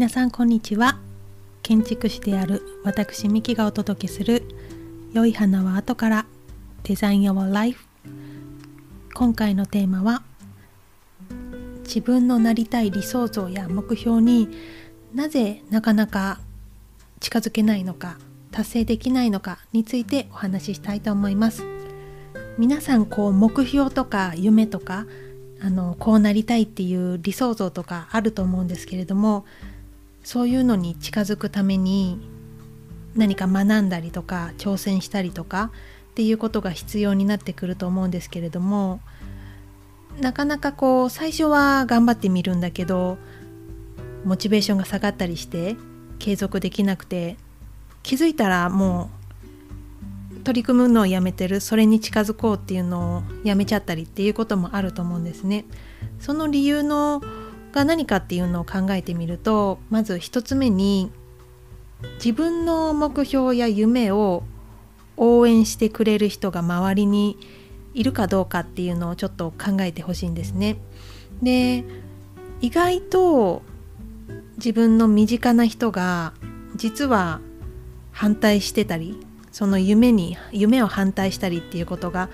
皆さんこんにちは。建築士である私ミキがお届けする良い花は後からデザイン Your Life 今回のテーマは自分のなりたい理想像や目標になぜなかなか近づけないのか達成できないのかについてお話ししたいと思います。皆さんこう目標とか夢とかあのこうなりたいっていう理想像とかあると思うんですけれどもそういうのに近づくために何か学んだりとか挑戦したりとかっていうことが必要になってくると思うんですけれどもなかなかこう最初は頑張ってみるんだけどモチベーションが下がったりして継続できなくて気づいたらもう取り組むのをやめてるそれに近づこうっていうのをやめちゃったりっていうこともあると思うんですね。その理由のが何かっていうのを考えてみるとまず1つ目に自分の目標や夢を応援してくれる人が周りにいるかどうかっていうのをちょっと考えてほしいんですね。で意外と自分の身近な人が実は反対してたりその夢に夢を反対したりっていうことが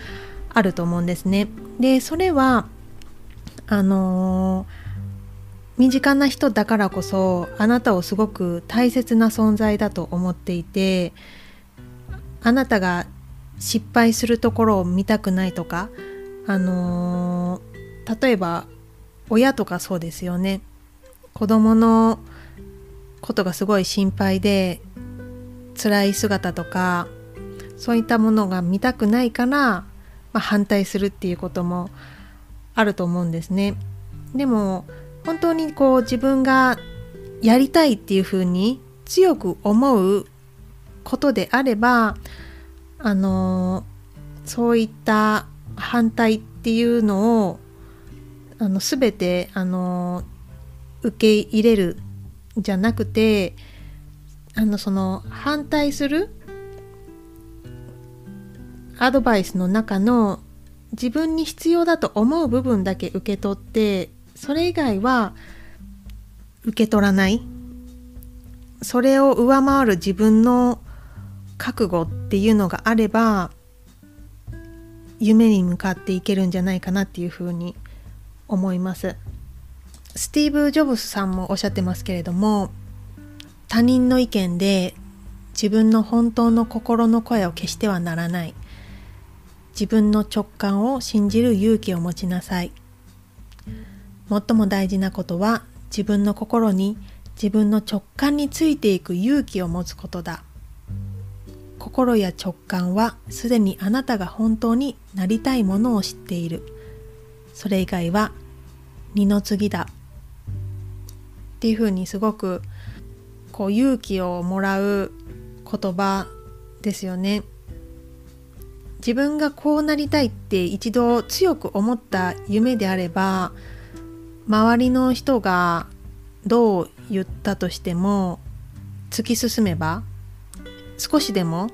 あると思うんですね。でそれはあのー身近な人だからこそあなたをすごく大切な存在だと思っていてあなたが失敗するところを見たくないとかあのー、例えば親とかそうですよね子供のことがすごい心配で辛い姿とかそういったものが見たくないから、まあ、反対するっていうこともあると思うんですね。でも本当にこう自分がやりたいっていうふうに強く思うことであればあのそういった反対っていうのをあの全てあの受け入れるじゃなくてあのその反対するアドバイスの中の自分に必要だと思う部分だけ受け取ってそれ以外は受け取らない。それを上回る自分の覚悟っていうのがあれば夢に向かっていけるんじゃないかなっていうふうに思います。スティーブ・ジョブスさんもおっしゃってますけれども他人の意見で自分の本当の心の声を消してはならない。自分の直感を信じる勇気を持ちなさい。最も大事なことは自分の心に自分の直感についていく勇気を持つことだ。心や直感はすでにあなたが本当になりたいものを知っている。それ以外は二の次だ。っていうふうにすごくこう勇気をもらう言葉ですよね。自分がこうなりたいって一度強く思った夢であれば周りの人がどう言ったとしても突き進めば少しでも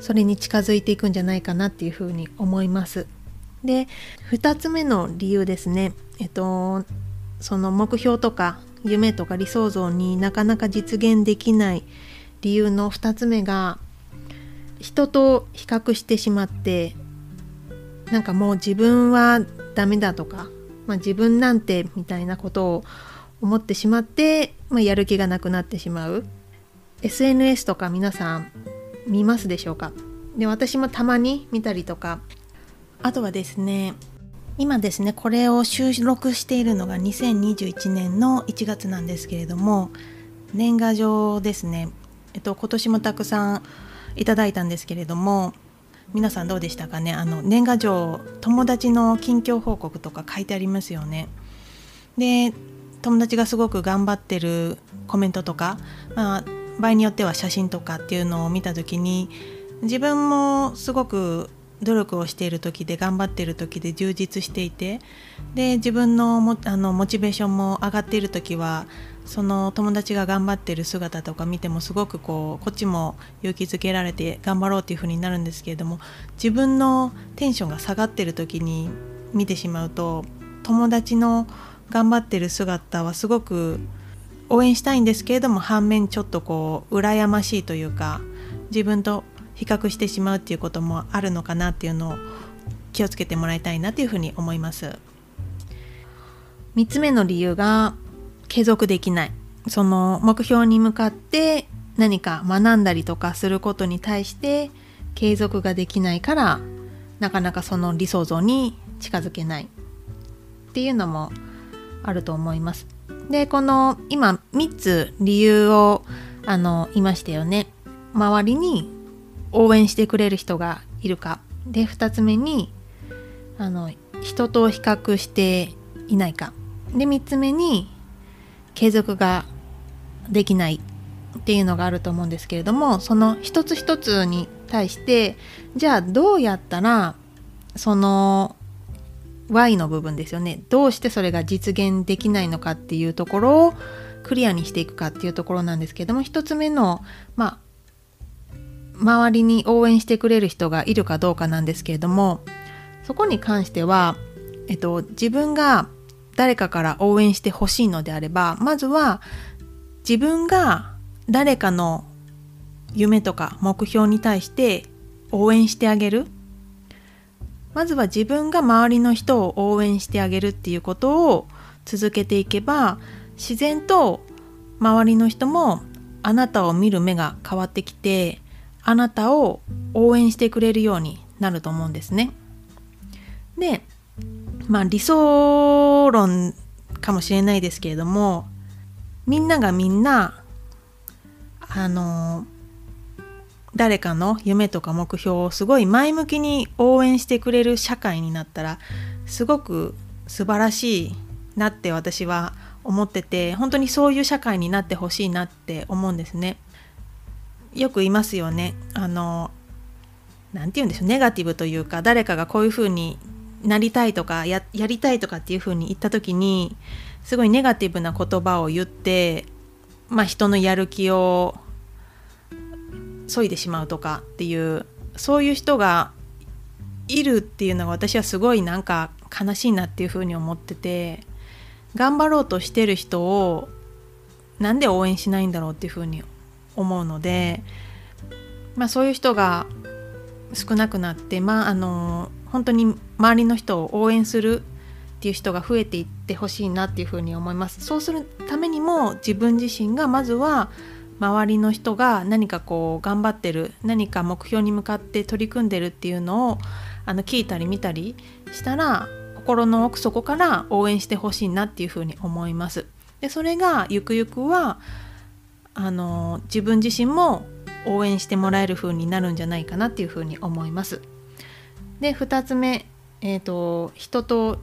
それに近づいていくんじゃないかなっていうふうに思います。で2つ目の理由ですねえっとその目標とか夢とか理想像になかなか実現できない理由の2つ目が人と比較してしまってなんかもう自分はダメだとかまあ、自分なんてみたいなことを思ってしまって、まあ、やる気がなくなってしまう。SNS とか皆さん見ますでしょうか？で私もたまに見たりとか。あとはですね今ですねこれを収録しているのが2021年の1月なんですけれども年賀状ですね。えっと今年もたくさんいただいたんですけれども皆さんどうでしたかね？あの年賀状友達の近況報告とか書いてありますよね。で友達がすごく頑張ってるコメントとか、まあ、場合によっては写真とかっていうのを見た時に自分もすごく努力をしている時で頑張っている時で充実していてで自分のもあのモチベーションも上がっている時はその友達が頑張ってる姿とか見てもすごくこうこっちも勇気づけられて頑張ろうっていう風になるんですけれども自分のテンションが下がってる時に見てしまうと友達の頑張ってる姿はすごく応援したいんですけれども反面ちょっとこう羨ましいというか自分と比較してしまうっていうこともあるのかなっていうのを気をつけてもらいたいなというふうに思います。3つ目の理由が継続できないその目標に向かって何か学んだりとかすることに対して継続ができないからなかなかその理想像に近づけないっていうのもあると思います。でこの今3つ理由をあの言いましたよね。周りに応援してくれる人がいるかで2つ目にあの人と比較していないかで3つ目に継続ができないっていうのがあると思うんですけれどもその一つ一つに対してじゃあどうやったらその Y の部分ですよね。どうしてそれが実現できないのかっていうところをクリアにしていくかっていうところなんですけども1つ目のまあ周りに応援してくれる人がいるかどうかなんですけれどもそこに関しては、えっと、自分が誰かから応援してほしいのであればまずは自分が誰かの夢とか目標に対して応援してあげるまずは自分が周りの人を応援してあげるっていうことを続けていけば自然と周りの人もあなたを見る目が変わってきてあなたを応援してくれるようになると思うんですね。でまあ理想論かもしれないですけれどもみんながみんなあの誰かの夢とか目標をすごい前向きに応援してくれる社会になったらすごく素晴らしいなって私は思ってて本当にそういう社会になってほしいなって思うんですね。よく言いますよね。あの何て言うんでしょうネガティブというか誰かがこういうふうになりたいとかやりたいとかっていうふうに言った時にすごいネガティブな言葉を言ってまあ、人のやる気を削いでしまうとかっていうそういう人がいるっていうのが私はすごいなんか悲しいなっていうふうに思ってて頑張ろうとしてる人をなんで応援しないんだろうっていうふうに思うので、まあ、そういう人が少なくなってまああの本当に周りの人を応援するっていう人が増えていってほしいなっていうふうに思いますそうするためにも自分自身がまずは周りの人が何かこう頑張ってる何か目標に向かって取り組んでるっていうのをあの聞いたり見たりしたら心の奥底から応援してほしいなっていうふうに思います。でそれがゆくゆくはあの自分自身も応援してもらえる風になるんじゃないかなっていうふうに思います。で2つ目、えーと人と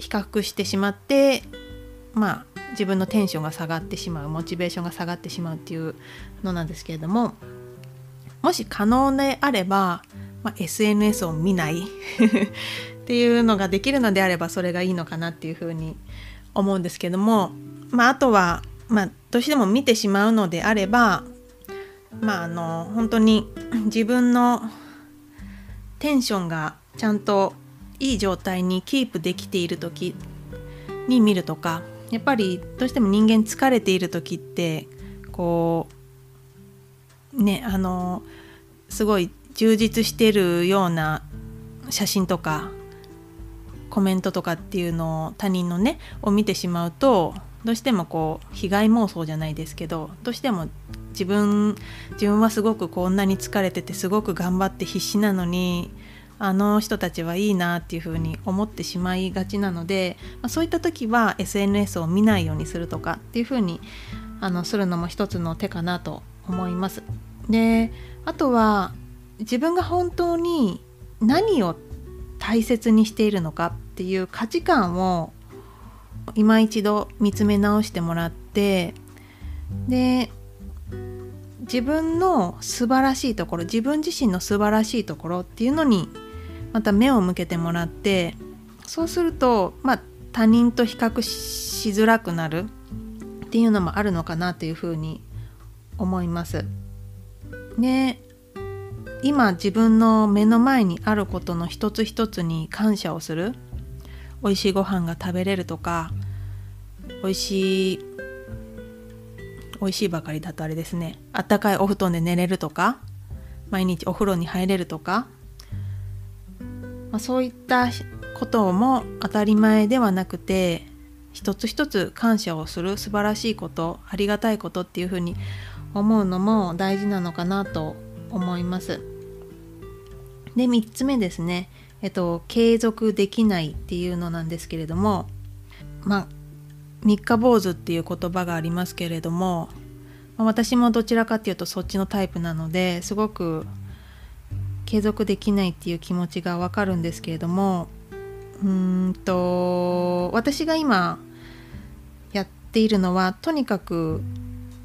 比較してしまってまあ自分のテンションが下がってしまうモチベーションが下がってしまうっていうのなんですけれどももし可能であれば、まあ、SNS を見ない っていうのができるのであればそれがいいのかなっていうふうに思うんですけども、まあ、あとは、まあ、どうしても見てしまうのであればまああの本当に自分のテンションがちゃんといい状態にキープできている時に見るとかやっぱりどうしても人間疲れている時ってこうねあのすごい充実してるような写真とかコメントとかっていうのを他人のねを見てしまうとどうしてもこう被害妄想じゃないですけどどうしても自分自分はすごくこんなに疲れててすごく頑張って必死なのにあの人たちはいいなっていうふうに思ってしまいがちなので、まあ、そういった時は SNS を見ないようにするとかっていうふうにあのするのも一つの手かなと思います。であとは自分が本当に何を大切にしているのかっていう価値観を今一度見つめ直してもらってで自分の素晴らしいところ自分自身の素晴らしいところっていうのにまた目を向けてもらってそうすると、まあ、他人と比較しづらくなるっていうのもあるのかなというふうに思います。で今自分の目の前にあることの一つ一つに感謝をする美味しいご飯が食べれるとか美味しい美味しいばかりだとあれですねあったかいお布団で寝れるとか毎日お風呂に入れるとか、まあ、そういったことも当たり前ではなくて一つ一つ感謝をする素晴らしいことありがたいことっていうふうに思うのも大事なのかなと思います。で3つ目ですね、えっと、継続できないっていうのなんですけれどもまあ三日坊主っていう言葉がありますけれども私もどちらかっていうとそっちのタイプなのですごく継続できないっていう気持ちがわかるんですけれどもうんと私が今やっているのはとにかく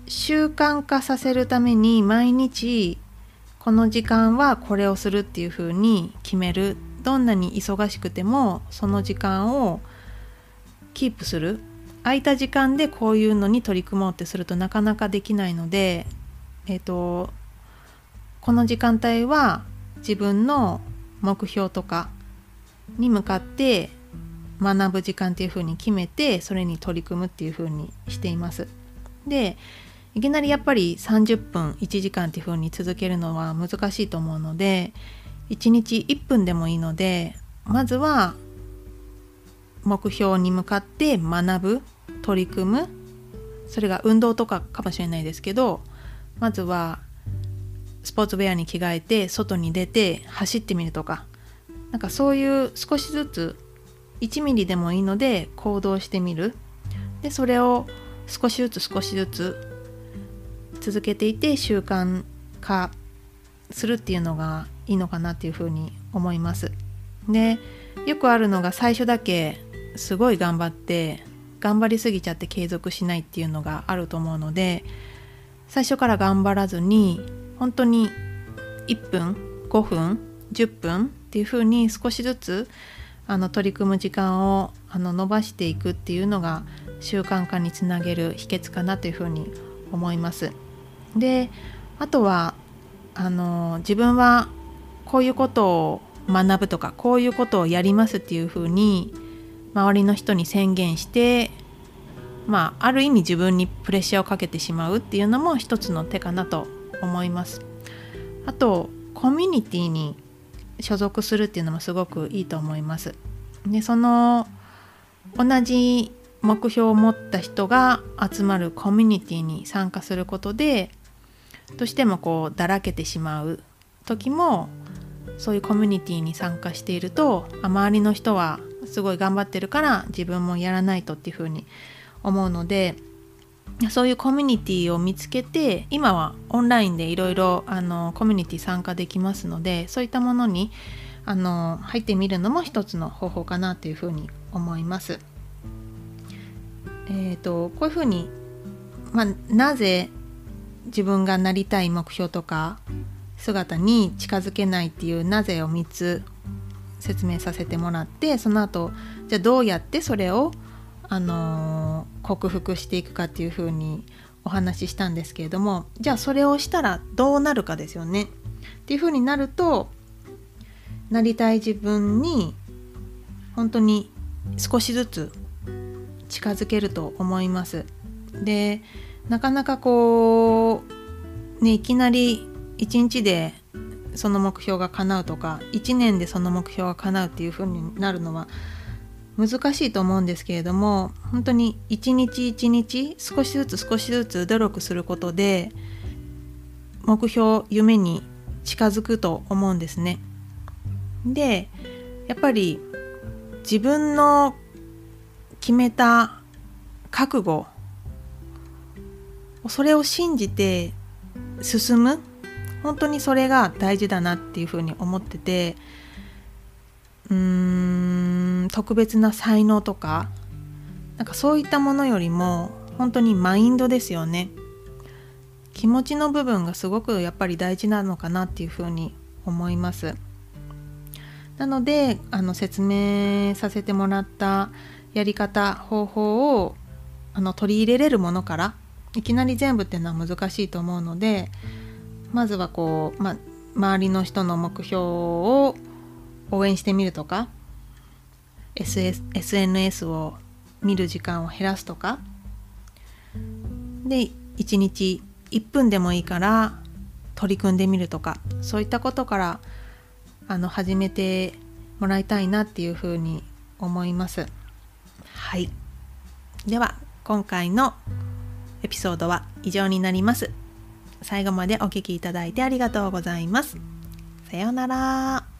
習慣化させるために毎日この時間はこれをするっていう風に決める。どんなに忙しくてもその時間をキープする。空いた時間でこういうのに取り組もうってするとなかなかできないのでえっ、ー、とこの時間帯は自分の目標とかに向かって学ぶ時間っていう風に決めてそれに取り組むっていう風にしています。でいきなりやっぱり30分1時間っていう風に続けるのは難しいと思うので1日1分でもいいのでまずは目標に向かって学ぶ取り組む。それが運動とかかもしれないですけどまずはスポーツウェアに着替えて外に出て走ってみるとか。なんかそういう少しずつ1ミリでもいいので行動してみる。でそれを少しずつ少しずつ続けていて習慣化するっていうのがいいのかなっていうふうに思います。でよくあるのが最初だけすごい頑張って頑張りすぎちゃって継続しないっていうのがあると思うので最初から頑張らずに本当に1分5分10分っていうふうに少しずつあの取り組む時間をあの伸ばしていくっていうのが習慣化につなげる秘訣かなというふうに思います。であとはあの自分はこういうことを学ぶとかこういうことをやりますっていうふうに周りの人に宣言してまあある意味自分にプレッシャーをかけてしまうっていうのも一つの手かなと思います。あとコミュニティに所属するっていうのもすごくいいと思います。でその同じ目標を持った人が集まるコミュニティに参加することでどうしてもこうだらけてしまう時もそういうコミュニティに参加していると周りの人はすごい頑張ってるから自分もやらないとっていうふうに思うのでそういうコミュニティを見つけて今はオンラインでいろいろコミュニティ参加できますのでそういったものにあの入ってみるのも一つの方法かなというふうに思います。えーと、こういうふうに、まあ、なぜ自分がなりたい目標とか姿に近づけないっていうなぜを3つ説明させてもらってその後じゃあどうやってそれを、あのー、克服していくかっていうふうにお話ししたんですけれどもじゃあそれをしたらどうなるかですよね。っていうふうになるとなりたい自分に本当に少しずつ近づけると思います。でなかなかこうねいきなり一日でその目標が叶うとか1年でその目標が叶うっていう風になるのは難しいと思うんですけれども本当に一日一日少しずつ少しずつ努力することで目標夢に近づくと思うんですね。でやっぱり自分の決めた覚悟それを信じて進む本当にそれが大事だなっていうふうに思っててうーん特別な才能とかなんかそういったものよりも本当にマインドですよね。気持ちの部分がすごくやっぱり大事なのかなっていうふうに思います。なのであの説明させてもらったやり方方法をあの取り入れれるものからいきなり全部っていうのは難しいと思うのでまずはこう、ま、周りの人の目標を応援してみるとか SS SNS を見る時間を減らすとか。で1日1分でもいいから取り組んでみるとか。そういったことからあの始めてもらいたいなっていうふうに思います。はい。では今回のエピソードは以上になります。最後までお聴きいただいてありがとうございます。さようなら。